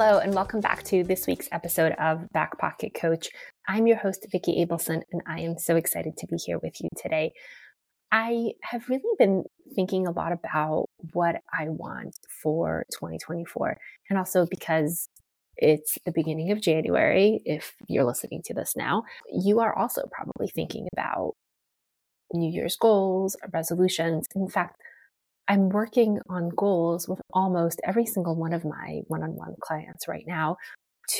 Hello, and welcome back to this week's episode of Back Pocket Coach. I'm your host, Vicki Abelson, and I am so excited to be here with you today. I have really been thinking a lot about what I want for 2024, and also because it's the beginning of January, if you're listening to this now, you are also probably thinking about New Year's goals, resolutions. In fact, I'm working on goals with almost every single one of my one on one clients right now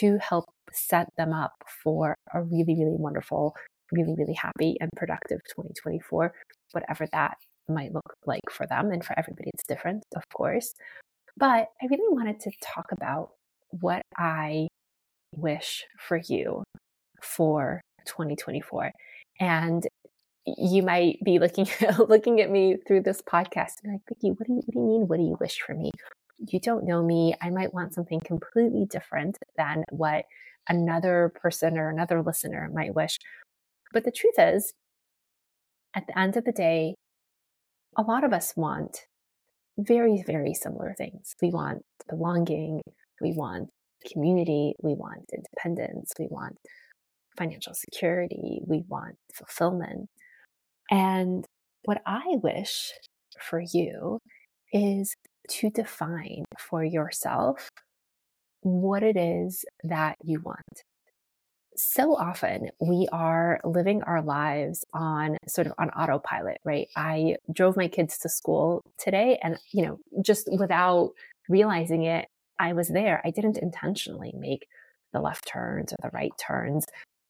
to help set them up for a really, really wonderful, really, really happy and productive 2024, whatever that might look like for them. And for everybody, it's different, of course. But I really wanted to talk about what I wish for you for 2024. And you might be looking looking at me through this podcast and like, Vicki, what do you what do you mean? What do you wish for me? You don't know me. I might want something completely different than what another person or another listener might wish. But the truth is, at the end of the day, a lot of us want very, very similar things. We want belonging, we want community, we want independence, we want financial security, we want fulfillment. And what I wish for you is to define for yourself what it is that you want. So often we are living our lives on sort of on autopilot, right? I drove my kids to school today and, you know, just without realizing it, I was there. I didn't intentionally make the left turns or the right turns.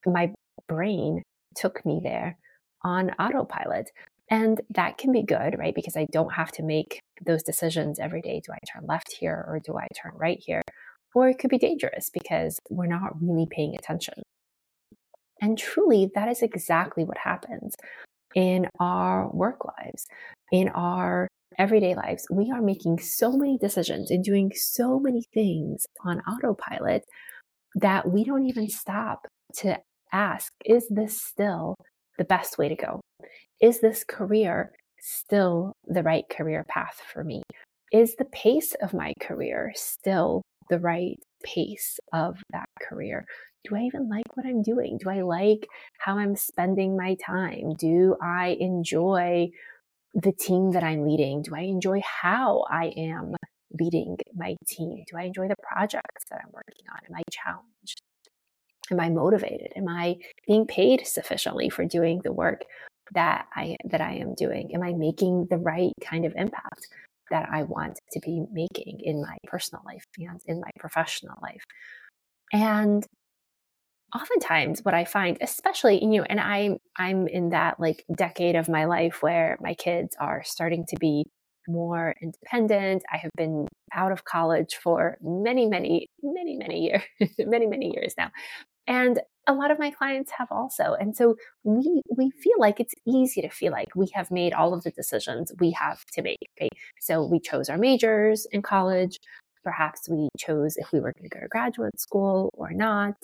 My brain took me there on autopilot. And that can be good, right? Because I don't have to make those decisions every day. Do I turn left here or do I turn right here? Or it could be dangerous because we're not really paying attention. And truly, that is exactly what happens in our work lives, in our everyday lives. We are making so many decisions and doing so many things on autopilot that we don't even stop to ask, is this still the best way to go? Is this career still the right career path for me? Is the pace of my career still the right pace of that career? Do I even like what I'm doing? Do I like how I'm spending my time? Do I enjoy the team that I'm leading? Do I enjoy how I am leading my team? Do I enjoy the projects that I'm working on? Am I challenged? Am i motivated? Am i being paid sufficiently for doing the work that i that i am doing? Am i making the right kind of impact that i want to be making in my personal life and in my professional life? And oftentimes what i find especially you and i'm i'm in that like decade of my life where my kids are starting to be more independent. I have been out of college for many many many many years many many years now and a lot of my clients have also. And so we we feel like it's easy to feel like we have made all of the decisions we have to make. So we chose our majors in college. Perhaps we chose if we were going to go to graduate school or not.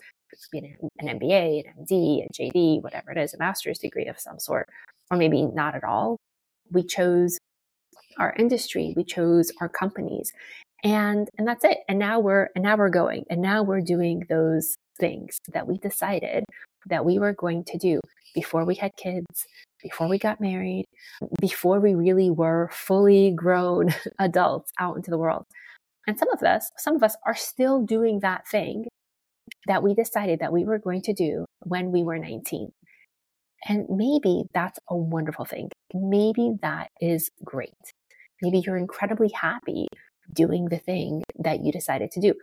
Be an, an MBA, an MD, a JD, whatever it is, a master's degree of some sort, or maybe not at all. We chose our industry, we chose our companies, and and that's it. And now we're and now we're going, and now we're doing those things that we decided that we were going to do before we had kids, before we got married, before we really were fully grown adults out into the world. And some of us, some of us are still doing that thing that we decided that we were going to do when we were 19. And maybe that's a wonderful thing. Maybe that is great. Maybe you're incredibly happy doing the thing that you decided to do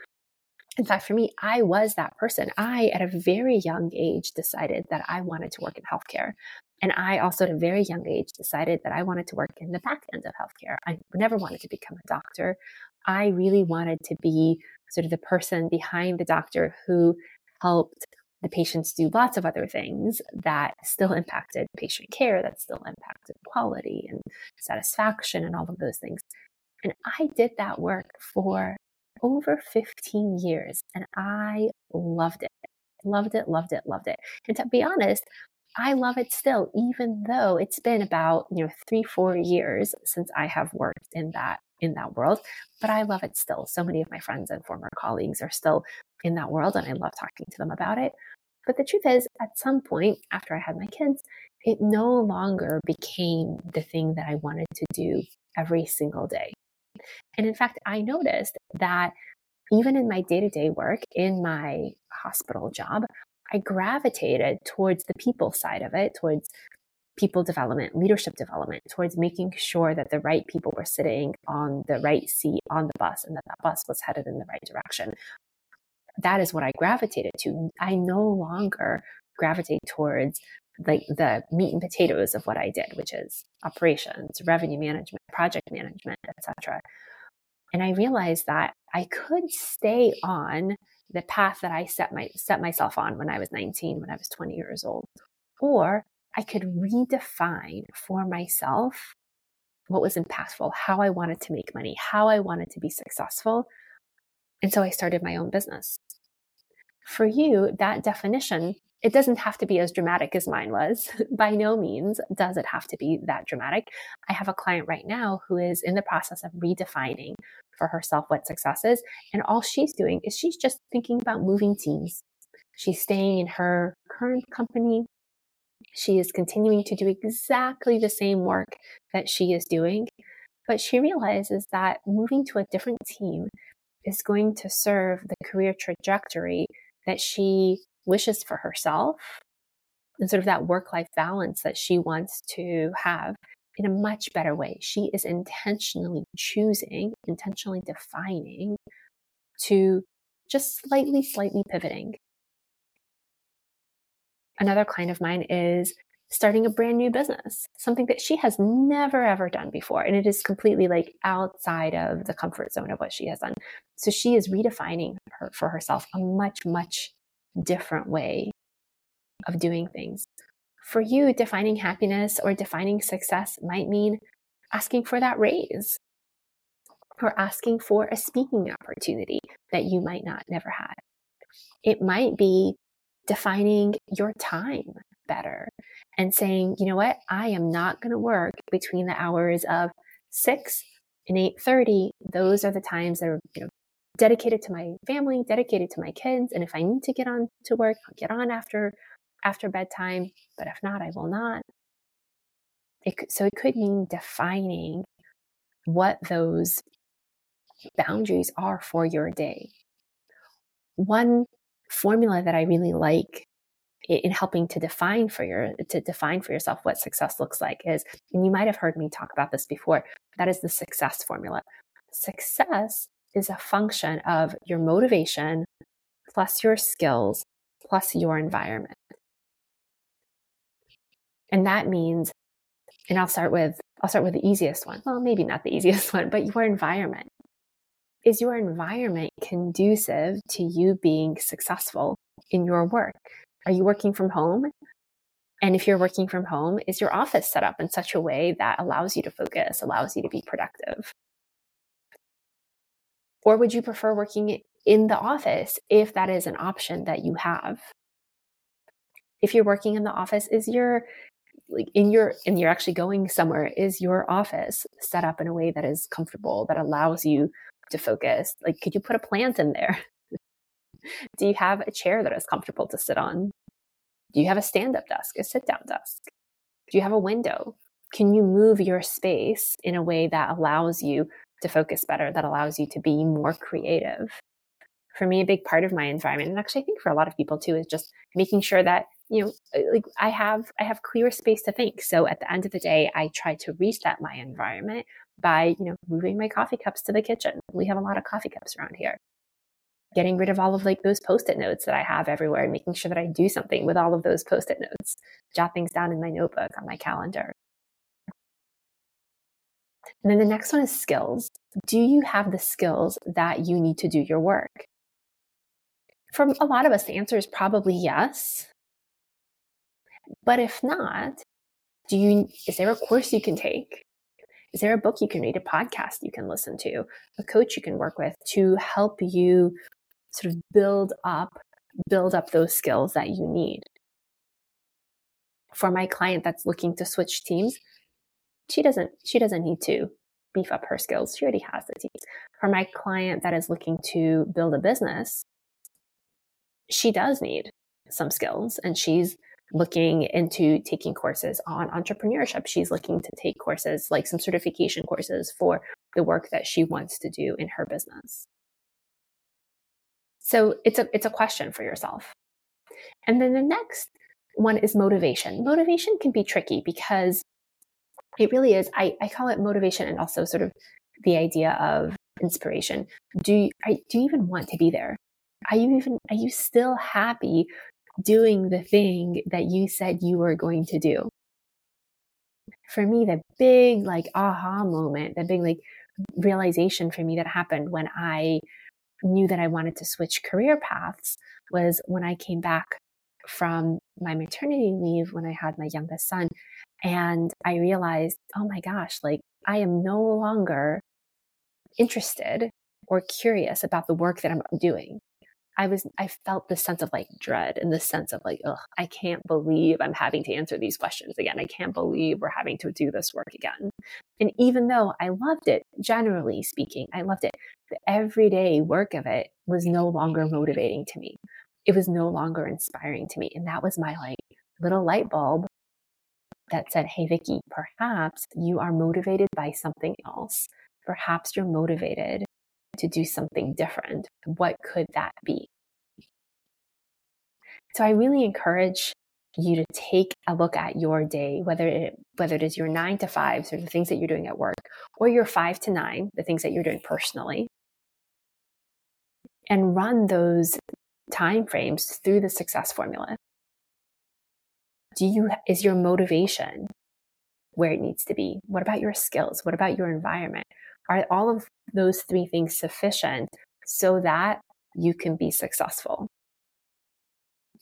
in fact, for me, I was that person. I, at a very young age, decided that I wanted to work in healthcare. And I also, at a very young age, decided that I wanted to work in the back end of healthcare. I never wanted to become a doctor. I really wanted to be sort of the person behind the doctor who helped the patients do lots of other things that still impacted patient care, that still impacted quality and satisfaction and all of those things. And I did that work for over 15 years and I loved it. Loved it, loved it, loved it. And to be honest, I love it still, even though it's been about, you know, three, four years since I have worked in that in that world, but I love it still. So many of my friends and former colleagues are still in that world, and I love talking to them about it. But the truth is, at some point after I had my kids, it no longer became the thing that I wanted to do every single day. And in fact, I noticed that even in my day to day work, in my hospital job, I gravitated towards the people side of it, towards people development, leadership development, towards making sure that the right people were sitting on the right seat on the bus and that that bus was headed in the right direction. That is what I gravitated to. I no longer gravitate towards like the meat and potatoes of what I did, which is operations, revenue management, project management, etc. And I realized that I could stay on the path that I set my set myself on when I was 19, when I was 20 years old, or I could redefine for myself what was impactful, how I wanted to make money, how I wanted to be successful. And so I started my own business. For you, that definition, it doesn't have to be as dramatic as mine was. By no means does it have to be that dramatic. I have a client right now who is in the process of redefining for herself what success is. And all she's doing is she's just thinking about moving teams. She's staying in her current company she is continuing to do exactly the same work that she is doing, but she realizes that moving to a different team is going to serve the career trajectory that she wishes for herself and sort of that work life balance that she wants to have in a much better way. She is intentionally choosing, intentionally defining to just slightly, slightly pivoting Another client of mine is starting a brand new business, something that she has never ever done before. And it is completely like outside of the comfort zone of what she has done. So she is redefining her, for herself a much, much different way of doing things. For you, defining happiness or defining success might mean asking for that raise or asking for a speaking opportunity that you might not never had. It might be defining your time better and saying, you know what, I am not going to work between the hours of 6 and 8:30. Those are the times that are, you know, dedicated to my family, dedicated to my kids, and if I need to get on to work, I'll get on after after bedtime, but if not, I will not. It, so it could mean defining what those boundaries are for your day. One formula that I really like in helping to define for your to define for yourself what success looks like is and you might have heard me talk about this before that is the success formula. Success is a function of your motivation plus your skills plus your environment. And that means and I'll start with I'll start with the easiest one. Well maybe not the easiest one but your environment. Is your environment conducive to you being successful in your work? Are you working from home? And if you're working from home, is your office set up in such a way that allows you to focus, allows you to be productive? Or would you prefer working in the office if that is an option that you have? If you're working in the office, is your like in your and you're actually going somewhere, is your office set up in a way that is comfortable, that allows you to focus? Like, could you put a plant in there? Do you have a chair that is comfortable to sit on? Do you have a stand up desk, a sit down desk? Do you have a window? Can you move your space in a way that allows you to focus better, that allows you to be more creative? For me, a big part of my environment, and actually I think for a lot of people too, is just making sure that you know uh, like i have i have clear space to think so at the end of the day i try to reset my environment by, you know, moving my coffee cups to the kitchen. We have a lot of coffee cups around here. Getting rid of all of like those post-it notes that I have everywhere and making sure that I do something with all of those post-it notes. Jot things down in my notebook on my calendar. And then the next one is skills. Do you have the skills that you need to do your work? For a lot of us, the answer is probably yes. But if not, do you is there a course you can take? Is there a book you can read, a podcast you can listen to, a coach you can work with to help you sort of build up, build up those skills that you need? For my client that's looking to switch teams, she doesn't, she doesn't need to. beef up her skills. She already has the teams. For my client that is looking to build a business, she does need some skills and she's looking into taking courses on entrepreneurship. She's looking to take courses like some certification courses for the work that she wants to do in her business. So it's a it's a question for yourself. And then the next one is motivation. Motivation can be tricky because it really is. I, I call it motivation and also sort of the idea of inspiration. Do you, are, do you even want to be there? Are you even, are you still happy doing the thing that you said you were going to do? For me, the big like aha moment, the big like realization for me that happened when I knew that I wanted to switch career paths was when I came back from my maternity leave when I had my youngest son. And I realized, oh my gosh, like I am no longer interested or curious about the work that I'm doing. I was, I felt this sense of like dread and this sense of like, oh, I can't believe I'm having to answer these questions again. I can't believe we're having to do this work again. And even though I loved it, generally speaking, I loved it, the everyday work of it was no longer motivating to me. It was no longer inspiring to me. And that was my like little light bulb that said, Hey, Vicki, perhaps you are motivated by something else. Perhaps you're motivated to do something different. What could that be? So I really encourage you to take a look at your day, whether it, whether it is your nine to fives or the things that you're doing at work, or your five to nine, the things that you're doing personally, and run those time frames through the success formula do you is your motivation where it needs to be what about your skills what about your environment are all of those three things sufficient so that you can be successful?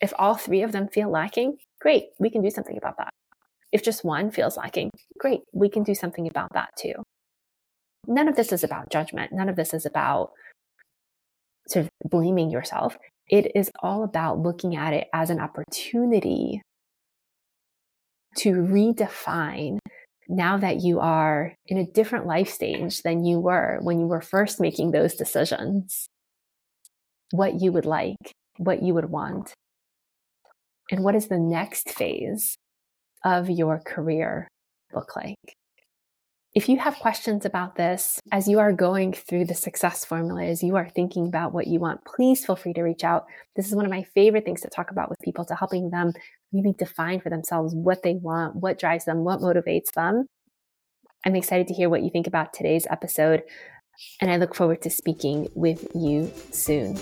If all three of them feel lacking great we can do something about that. If just one feels lacking great we can do something about that too. None of this is about judgment. None of this is about sort of blaming yourself. It is all about looking at it as an opportunity to redefine now that you are in a different life stage than you were when you were first making those decisions, what you would like, what you would want, and what is the next phase of your career look like. If you have questions about this as you are going through the success formula, as you are thinking about what you want, please feel free to reach out. This is one of my favorite things to talk about with people to helping them really define for themselves what they want, what drives them, what motivates them. I'm excited to hear what you think about today's episode, and I look forward to speaking with you soon.